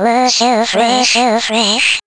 Lucifer, fresh.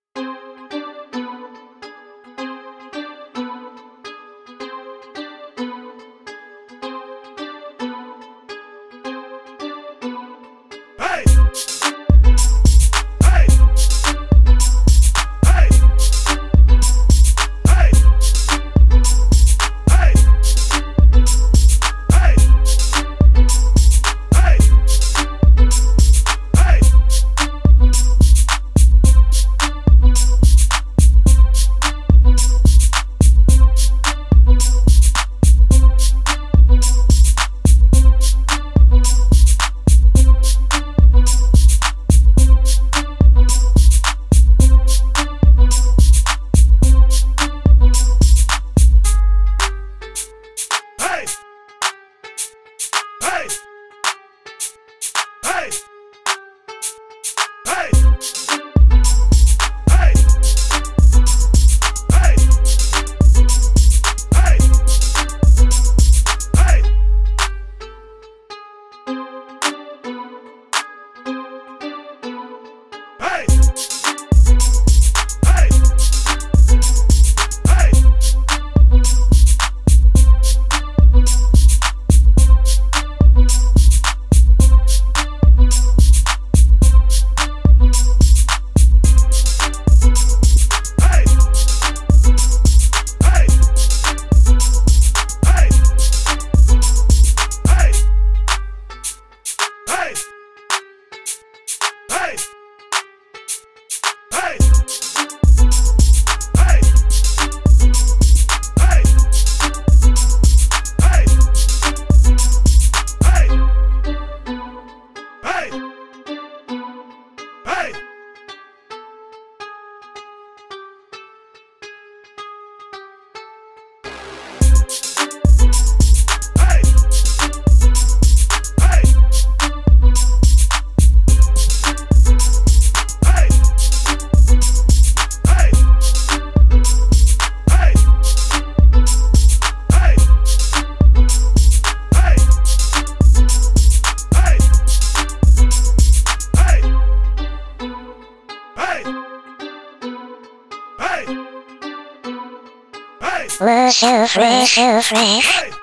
Hey! Le chef, le.